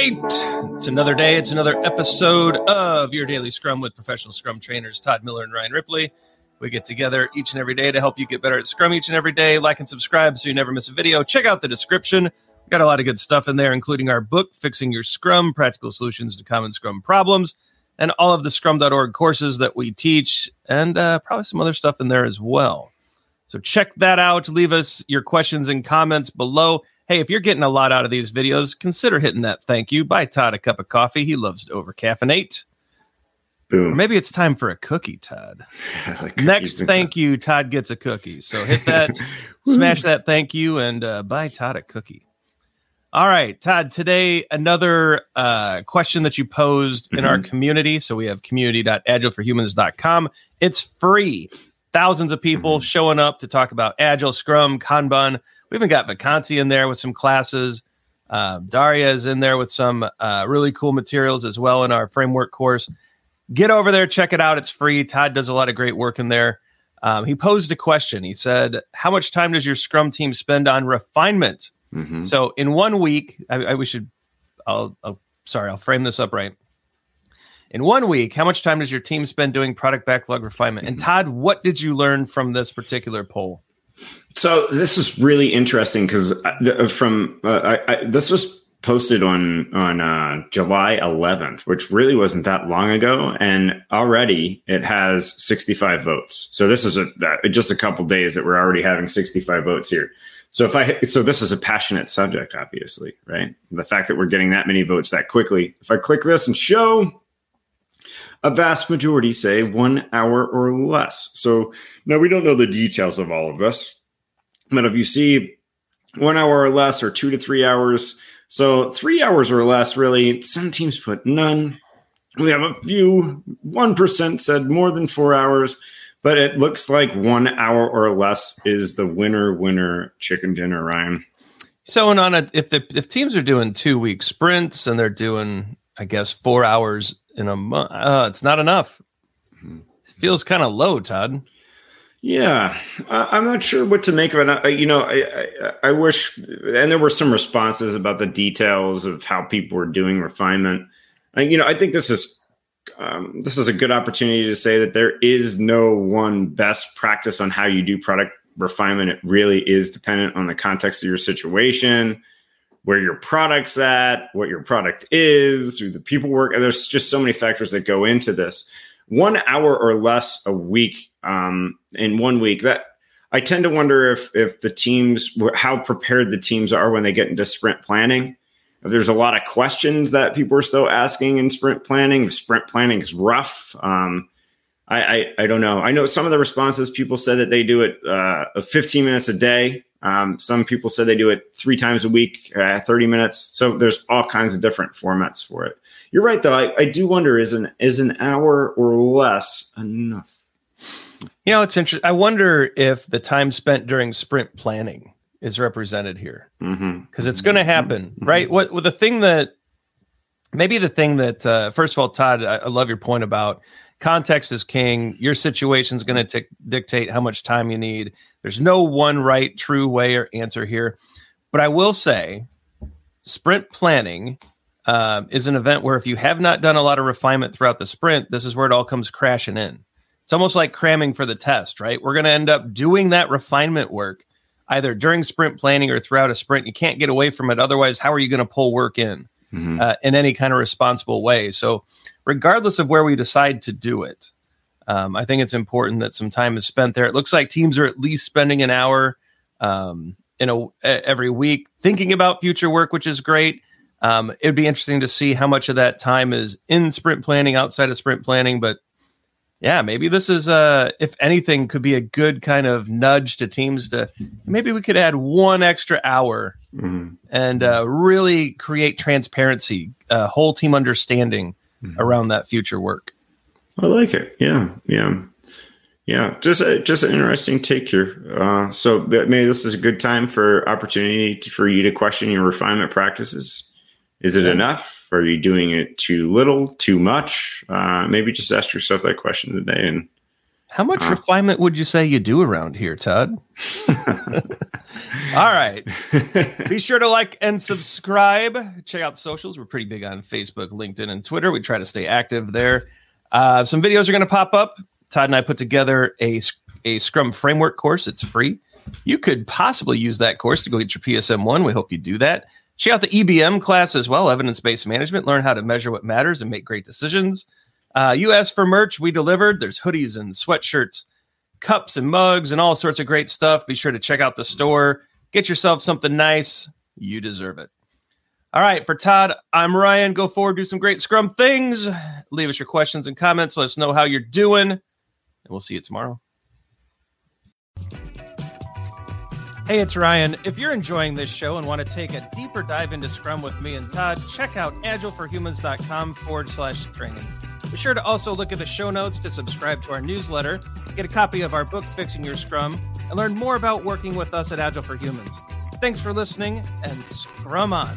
right. It's another day. It's another episode of your daily scrum with professional scrum trainers Todd Miller and Ryan Ripley. We get together each and every day to help you get better at scrum each and every day. Like and subscribe so you never miss a video. Check out the description. We've got a lot of good stuff in there, including our book, Fixing Your Scrum Practical Solutions to Common Scrum Problems, and all of the scrum.org courses that we teach, and uh, probably some other stuff in there as well. So check that out. Leave us your questions and comments below. Hey, if you're getting a lot out of these videos, consider hitting that thank you. Buy Todd a cup of coffee. He loves to over caffeinate. Boom. Or maybe it's time for a cookie, Todd. Next thank you, Todd gets a cookie. So hit that, smash that thank you, and uh, buy Todd a cookie. All right, Todd, today another uh, question that you posed in Mm-hmm. our community. So we have community.agileforhumans.com. It's free. Thousands of people Mm-hmm. showing up to talk about Agile, Scrum, Kanban. We even got Vacanti in there with some classes. Uh, Daria is in there with some uh, really cool materials as well in our framework course. Get over there, check it out. It's free. Todd does a lot of great work in there. Um, he posed a question. He said, How much time does your Scrum team spend on refinement? Mhm. So in one week, I, I we should. I'll, I'll. Sorry, I'll frame this up right. In one week, how much time does your team spend doing product backlog refinement? And Todd, what did you learn from this particular poll? So this is really interesting because from uh, I, I, this was posted on on uh, July 11th, which really wasn't that long ago, and already it has 65 votes. So this is a uh, just a couple days that we're already having 65 votes here. So if I so this is a passionate subject, obviously, right? The fact that we're getting that many votes that quickly. If I click this and show a vast majority say one hour or less. So now we don't know the details of all of this, but if you see one hour or less or two to three hours, so three hours or less, really, some teams put none. We have a few, 1% said more than four hours, but it looks like one hour or less is the winner, winner chicken dinner, Ryan. So, and on a if the if teams are doing two week sprints and they're doing, I guess, four hours in a month, uh, it's not enough. It feels kind of low, Todd. Yeah, I, I'm not sure what to make of it. I, you know, I, I, I wish, and there were some responses about the details of how people were doing refinement. And you know, I think this is um, this is a good opportunity to say that there is no one best practice on how you do product refinement. It really is dependent on the context of your situation, where your product's at, what your product is, who the people work. There's just so many factors that go into this. One hour or less a week um, in one week. That I tend to wonder if if the teams how prepared the teams are when they get into sprint planning. If there's a lot of questions that people are still asking in sprint planning. Sprint planning is rough. Um, I, I, I don't know. I know some of the responses people said that they do it uh, 15 minutes a day. Um, some people said they do it three times a week, uh, 30 minutes. So there's all kinds of different formats for it. You're right, though. I, I do wonder is an is an hour or less enough? You know, it's interesting. I wonder if the time spent during sprint planning is represented here Mm-hmm. because it's going to happen, right? What well, the thing that maybe the thing that uh, first of all, Todd, I, I love your point about context is king. Your situation is going to dictate how much time you need. There's no one right, true way or answer here, but I will say, sprint planning um, is an event where if you have not done a lot of refinement throughout the sprint, this is where it all comes crashing in. It's almost like cramming for the test, right? We're going to end up doing that refinement work either during sprint planning or throughout a sprint. You can't get away from it. Otherwise, how are you going to pull work in Mhm. uh, in any kind of responsible way? So, regardless of where we decide to do it, um, I think it's important that some time is spent there. It looks like teams are at least spending an hour um, in a every week thinking about future work, which is great. Um, it'd be interesting to see how much of that time is in sprint planning, outside of sprint planning. But yeah, maybe this is, uh, if anything, could be a good kind of nudge to teams to maybe we could add one extra hour Mhm. and uh, really create transparency, uh, whole team understanding around that future work. I like it. Yeah, yeah, yeah. Just a, just an interesting take here. Uh, so maybe this is a good time for opportunity to, for you to question your refinement practices. Is it Yeah. enough? Are you doing it too little, too much? Uh, maybe just ask yourself that question today and How much uh, refinement would you say you do around here, Todd? All right. Be sure to like and subscribe. Check out the socials. We're pretty big on Facebook, LinkedIn, and Twitter. We try to stay active there. Uh, some videos are going to pop up. Todd and I put together a, a Scrum framework course. It's free. You could possibly use that course to go get your PSM one. We hope you do that. Check out the EBM class as well, evidence based management. Learn how to measure what matters and make great decisions. Uh, you asked for merch, we delivered. There's hoodies and sweatshirts, cups and mugs, and all sorts of great stuff. Be sure to check out the store. Get yourself something nice. You deserve it. All right, for Todd, I'm Ryan. Go forward, do some great Scrum things. Leave us your questions and comments. Let us know how you're doing, and we'll see you tomorrow. Hey, it's Ryan. If you're enjoying this show and want to take a deeper dive into Scrum with me and Todd, check out agileforhumans.com forward slash training. Be sure to also look at the show notes to subscribe to our newsletter, get a copy of our book, Fixing Your Scrum, and learn more about working with us at Agile for Humans. Thanks for listening and Scrum on.